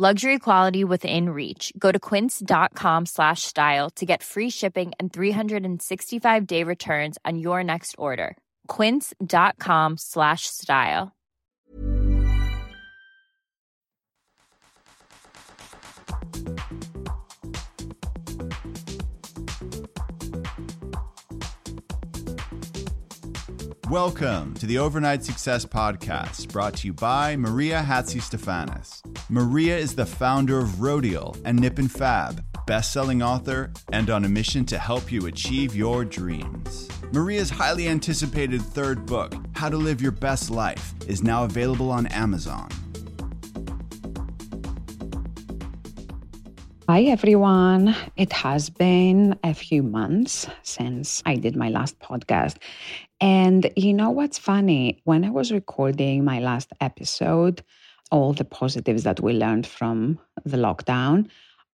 Luxury quality within reach. Go to quince.com slash style to get free shipping and 365 day returns on your next order. Quince.com slash style. Welcome to the Overnight Success Podcast, brought to you by Maria Hatzistefanis. Maria is the founder of Rodial and Nip and Fab, best-selling author, and on a mission to help you achieve your dreams. Maria's highly anticipated third book, How to Live Your Best Life, is now available on Amazon. Hi, everyone. It has been a few months since I did my last podcast. And you know what's funny? When I was recording my last episode, all the positives that we learned from the lockdown,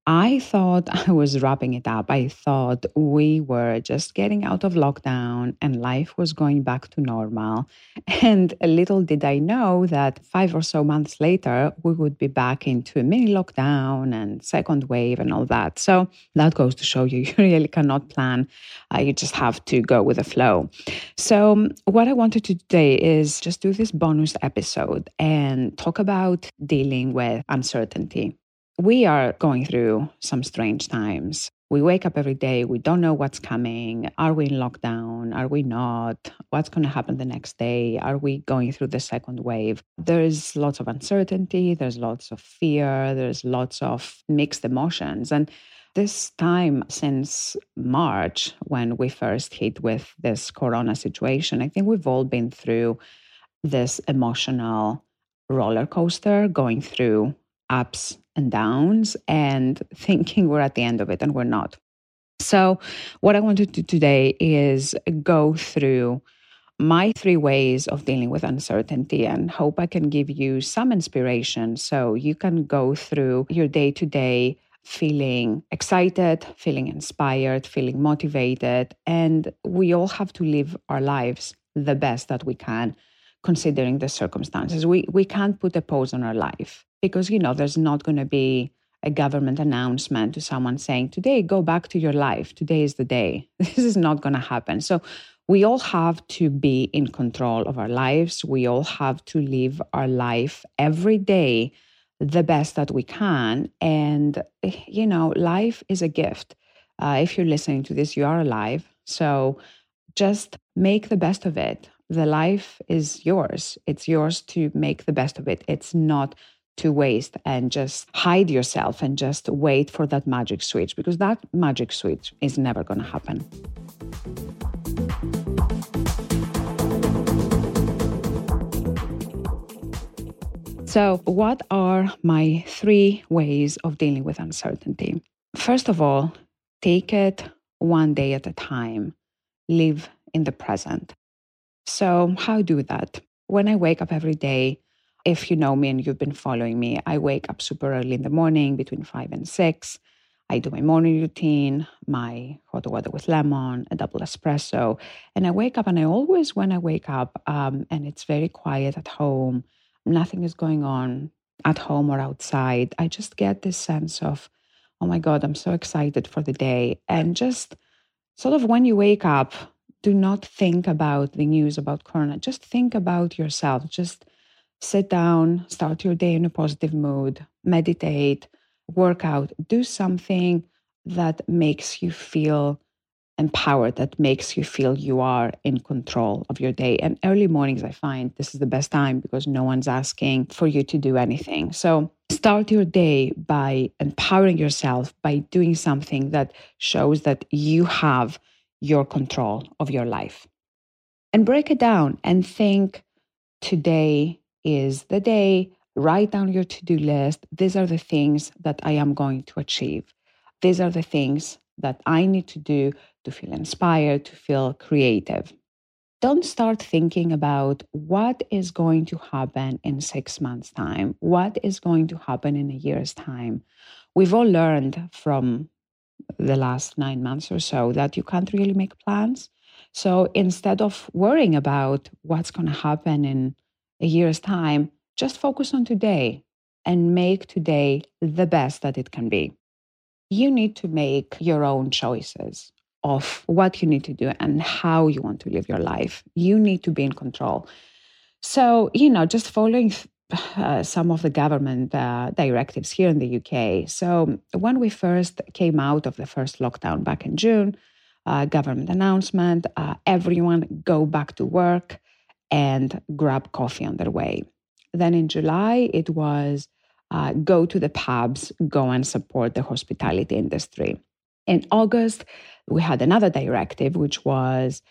I thought I was wrapping it up. I thought we were just getting out of lockdown and life was going back to normal. And little did I know that five or so months later, we would be back into a mini lockdown and second wave and all that. So that goes to show you, you really cannot plan. Uh, you just have to go with the flow. So, what I wanted to do today is just do this bonus episode and talk about dealing with uncertainty we are going through some strange times. We wake up every day, we don't know what's coming. Are we in lockdown? Are we not? What's going to happen the next day? Are we going through the second wave? There's lots of uncertainty, there's lots of fear, there's lots of mixed emotions. And this time since March, when we first hit with this corona situation, I think we've all been through this emotional roller coaster, going through ups and downs and thinking we're at the end of it and we're not. So, what I want to do today is go through my three ways of dealing with uncertainty and hope I can give you some inspiration so you can go through your day to day feeling excited, feeling inspired, feeling motivated. And we all have to live our lives the best that we can considering the circumstances. We, we can't put a pause on our life because you know there's not going to be a government announcement to someone saying today go back to your life. Today is the day. This is not going to happen. So we all have to be in control of our lives. We all have to live our life every day the best that we can. And you know life is a gift. Uh, if you're listening to this you are alive. So just make the best of it. The life is yours. It's yours to make the best of it. It's not to waste and just hide yourself and just wait for that magic switch because that magic switch is never going to happen. So, what are my three ways of dealing with uncertainty? First of all, take it one day at a time, live in the present. So, how do that? When I wake up every day, if you know me and you've been following me, I wake up super early in the morning between five and six. I do my morning routine, my hot water with lemon, a double espresso. And I wake up, and I always, when I wake up, um, and it's very quiet at home, nothing is going on at home or outside, I just get this sense of, oh my God, I'm so excited for the day. And just sort of when you wake up, do not think about the news about Corona. Just think about yourself. Just sit down, start your day in a positive mood, meditate, work out, do something that makes you feel empowered, that makes you feel you are in control of your day. And early mornings, I find this is the best time because no one's asking for you to do anything. So start your day by empowering yourself by doing something that shows that you have your control of your life. And break it down and think today is the day. Write down your to do list. These are the things that I am going to achieve. These are the things that I need to do to feel inspired, to feel creative. Don't start thinking about what is going to happen in six months' time, what is going to happen in a year's time. We've all learned from the last nine months or so that you can't really make plans. So instead of worrying about what's going to happen in a year's time, just focus on today and make today the best that it can be you need to make your own choices of what you need to do and how you want to live your life. You need to be in control. So, you know, just following uh, some of the government uh, directives here in the UK. So, when we first came out of the first lockdown back in June, uh, government announcement uh, everyone go back to work and grab coffee on their way. Then in July, it was uh, go to the pubs, go and support the hospitality industry. In August, we had another directive, which was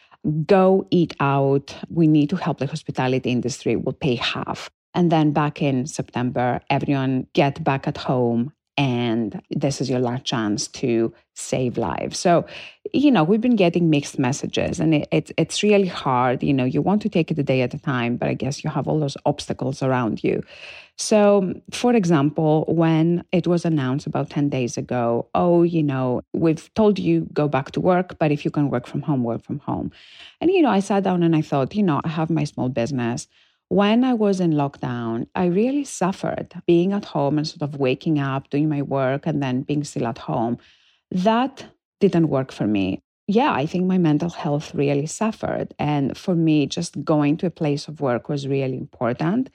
go eat out. We need to help the hospitality industry. We'll pay half. And then back in September, everyone get back at home and this is your last chance to save lives. So, you know, we've been getting mixed messages, and it, it's it's really hard. You know, you want to take it a day at a time, but I guess you have all those obstacles around you. So, for example, when it was announced about 10 days ago, oh, you know, we've told you go back to work, but if you can work from home, work from home. And, you know, I sat down and I thought, you know, I have my small business when I was in lockdown, I really suffered being at home and sort of waking up, doing my work, and then being still at home. That didn't work for me. Yeah, I think my mental health really suffered. And for me, just going to a place of work was really important.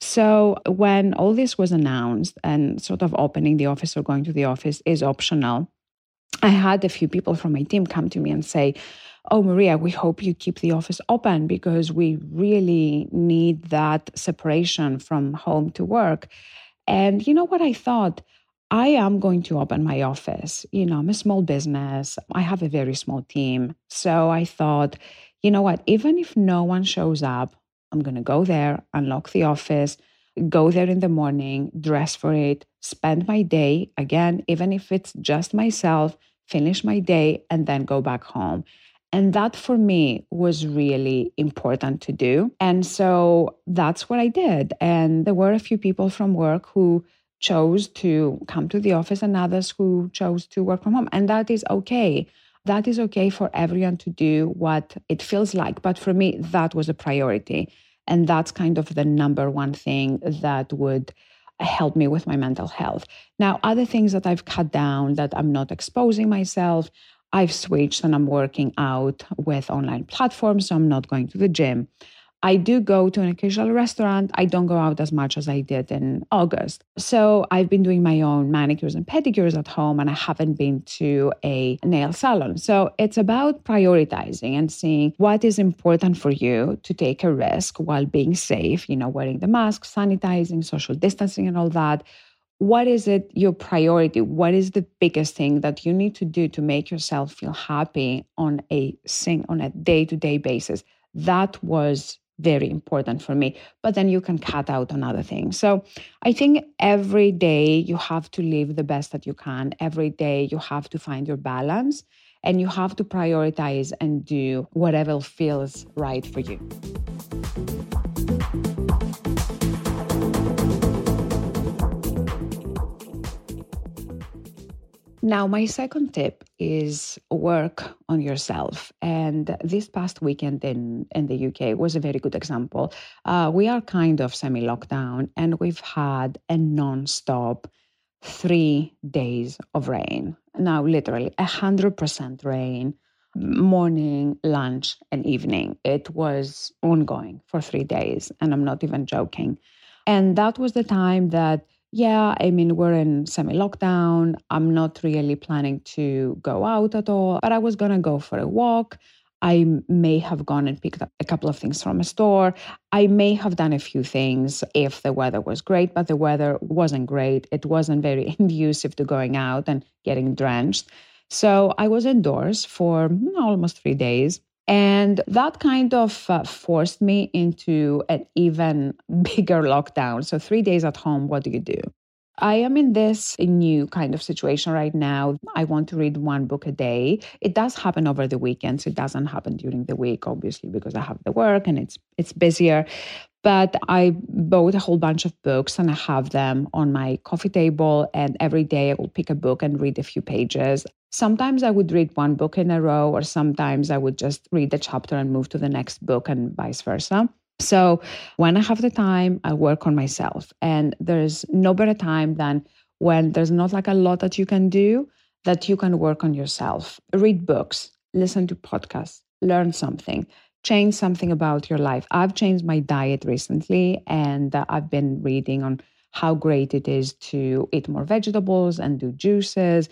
So when all this was announced and sort of opening the office or going to the office is optional, I had a few people from my team come to me and say, oh, Maria, we hope you keep the office open because we really need that separation from home to work. And you know what I thought? I am going to open my office. You know, I'm a small business, I have a very small team. So I thought, you know what? Even if no one shows up, I'm going to go there, unlock the office, go there in the morning, dress for it, spend my day, again, even if it's just myself, finish my day, and then go back home. And that for me was really important to do. And so that's what I did. And there were a few people from work who chose to come to the office and others who chose to work from home. And that is okay. That is okay for everyone to do what it feels like. But for me, that was a priority. And that's kind of the number one thing that would help me with my mental health. Now, other things that I've cut down that I'm not exposing myself, I've switched and I'm working out with online platforms, so I'm not going to the gym. I do go to an occasional restaurant. I don't go out as much as I did in August. So I've been doing my own manicures and pedicures at home, and I haven't been to a nail salon. So it's about prioritizing and seeing what is important for you to take a risk while being safe, you know, wearing the mask, sanitizing, social distancing, and all that what is it your priority? What is the biggest thing that you need to do to make yourself feel happy on a sing on a day-to-day basis? That was very important for me but then you can cut out on other things. So i think every day you have to live the best that you can. Every day you have to find your balance and you have to prioritize and do whatever feels right for you Now, my second tip is work on yourself. And this past weekend in, in the UK was a very good example. Uh, we are kind of semi lockdown and we've had a non stop three days of rain. Now, literally 100% rain, morning, lunch, and evening. It was ongoing for three days. And I'm not even joking. And that was the time that yeah, I mean, we're in semi lockdown. I'm not really planning to go out at all, but I was going to go for a walk. I may have gone and picked up a couple of things from a store. I may have done a few things if the weather was great, but the weather wasn't great. It wasn't very conducive to going out and getting drenched. So I was indoors for hmm, almost three days. And that kind of uh, forced me into an even bigger lockdown. So, three days at home, what do you do? I am in this new kind of situation right now. I want to read one book a day. It does happen over the weekends. It doesn't happen during the week, obviously, because I have the work and it's it's busier. But I bought a whole bunch of books and I have them on my coffee table. And every day I will pick a book and read a few pages. Sometimes I would read one book in a row, or sometimes I would just read the chapter and move to the next book, and vice versa. So when I have the time, I work on myself. And there's no better time than when there's not like a lot that you can do, that you can work on yourself. Read books, listen to podcasts, learn something, change something about your life. I've changed my diet recently, and uh, I've been reading on how great it is to eat more vegetables and do juices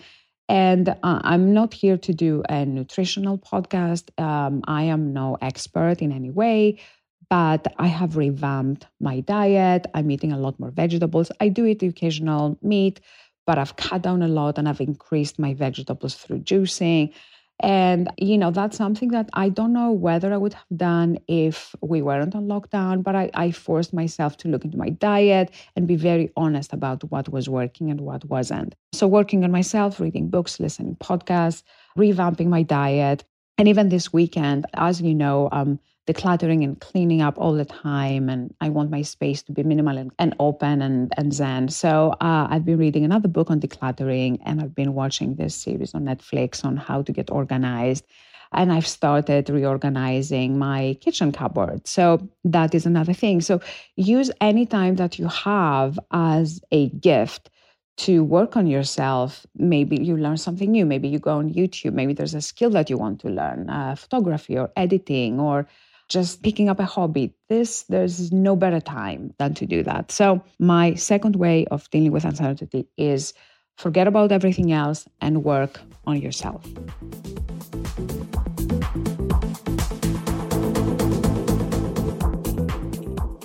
and uh, I'm not here to do a nutritional podcast. Um, I am no expert in any way, but I have revamped my diet. I'm eating a lot more vegetables. I do eat occasional meat, but I've cut down a lot and I've increased my vegetables through juicing. And, you know, that's something that I don't know whether I would have done if we weren't on lockdown, but I, I forced myself to look into my diet and be very honest about what was working and what wasn't. So, working on myself, reading books, listening podcasts, revamping my diet. And even this weekend, as you know, um, decluttering and cleaning up all the time. And I want my space to be minimal and, and open and, and zen. So uh, I've been reading another book on decluttering and I've been watching this series on Netflix on how to get organized. And I've started reorganizing my kitchen cupboard. So that is another thing. So use any time that you have as a gift to work on yourself. Maybe you learn something new. Maybe you go on YouTube. Maybe there's a skill that you want to learn, uh, photography or editing or just picking up a hobby. This, there's no better time than to do that. So, my second way of dealing with uncertainty is forget about everything else and work on yourself.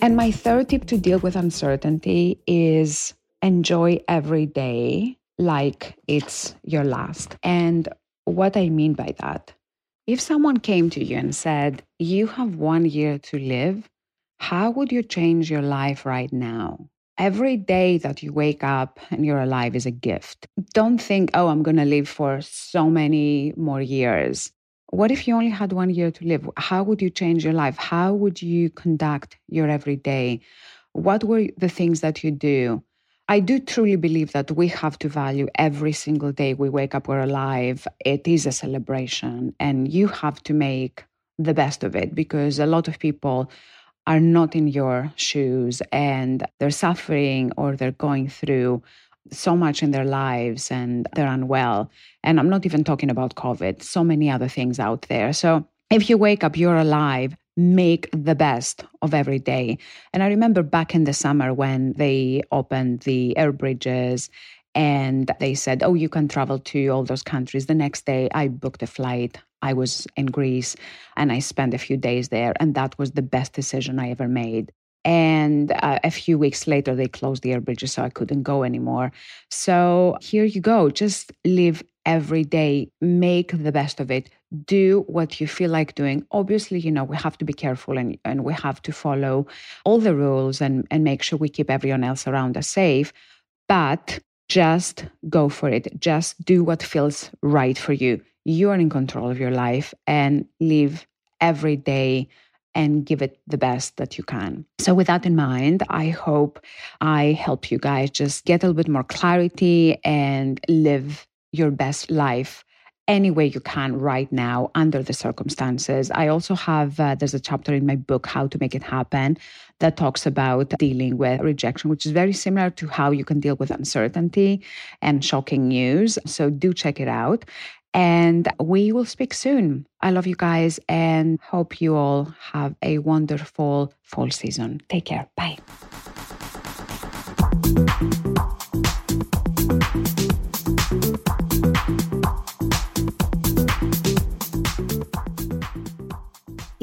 And my third tip to deal with uncertainty is enjoy every day like it's your last. And what I mean by that if someone came to you and said, You have one year to live, how would you change your life right now? Every day that you wake up and you're alive is a gift. Don't think, Oh, I'm going to live for so many more years. What if you only had one year to live? How would you change your life? How would you conduct your everyday? What were the things that you do? I do truly believe that we have to value every single day we wake up, we're alive. It is a celebration, and you have to make the best of it because a lot of people are not in your shoes and they're suffering or they're going through so much in their lives and they're unwell. And I'm not even talking about COVID, so many other things out there. So if you wake up, you're alive, make the best of every day. And I remember back in the summer when they opened the air bridges and they said, Oh, you can travel to all those countries. The next day, I booked a flight. I was in Greece and I spent a few days there. And that was the best decision I ever made. And uh, a few weeks later, they closed the air bridges, so I couldn't go anymore. So here you go. Just live every day, make the best of it, do what you feel like doing. Obviously, you know, we have to be careful and, and we have to follow all the rules and, and make sure we keep everyone else around us safe. But just go for it. Just do what feels right for you. You are in control of your life and live every day and give it the best that you can. So, with that in mind, I hope I help you guys just get a little bit more clarity and live your best life any way you can right now under the circumstances. I also have, uh, there's a chapter in my book, How to Make It Happen, that talks about dealing with rejection, which is very similar to how you can deal with uncertainty and shocking news. So do check it out. And we will speak soon. I love you guys and hope you all have a wonderful fall season. Take care. Bye.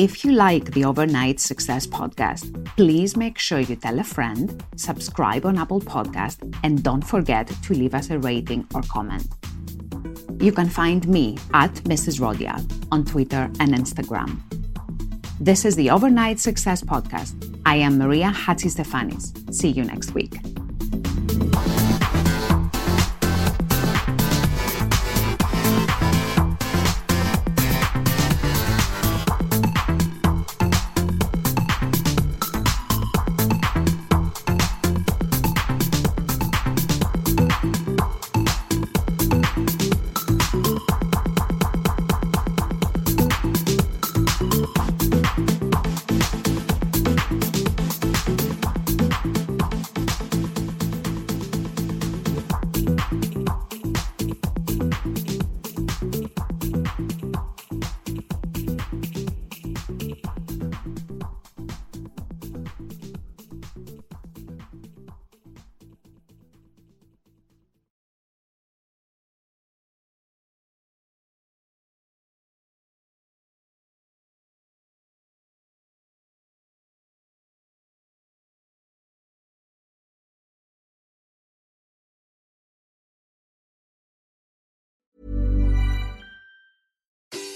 If you like the Overnight Success podcast, please make sure you tell a friend, subscribe on Apple Podcast, and don't forget to leave us a rating or comment. You can find me at Mrs. Rodial on Twitter and Instagram. This is the Overnight Success Podcast. I am Maria Hatzistefanis. See you next week.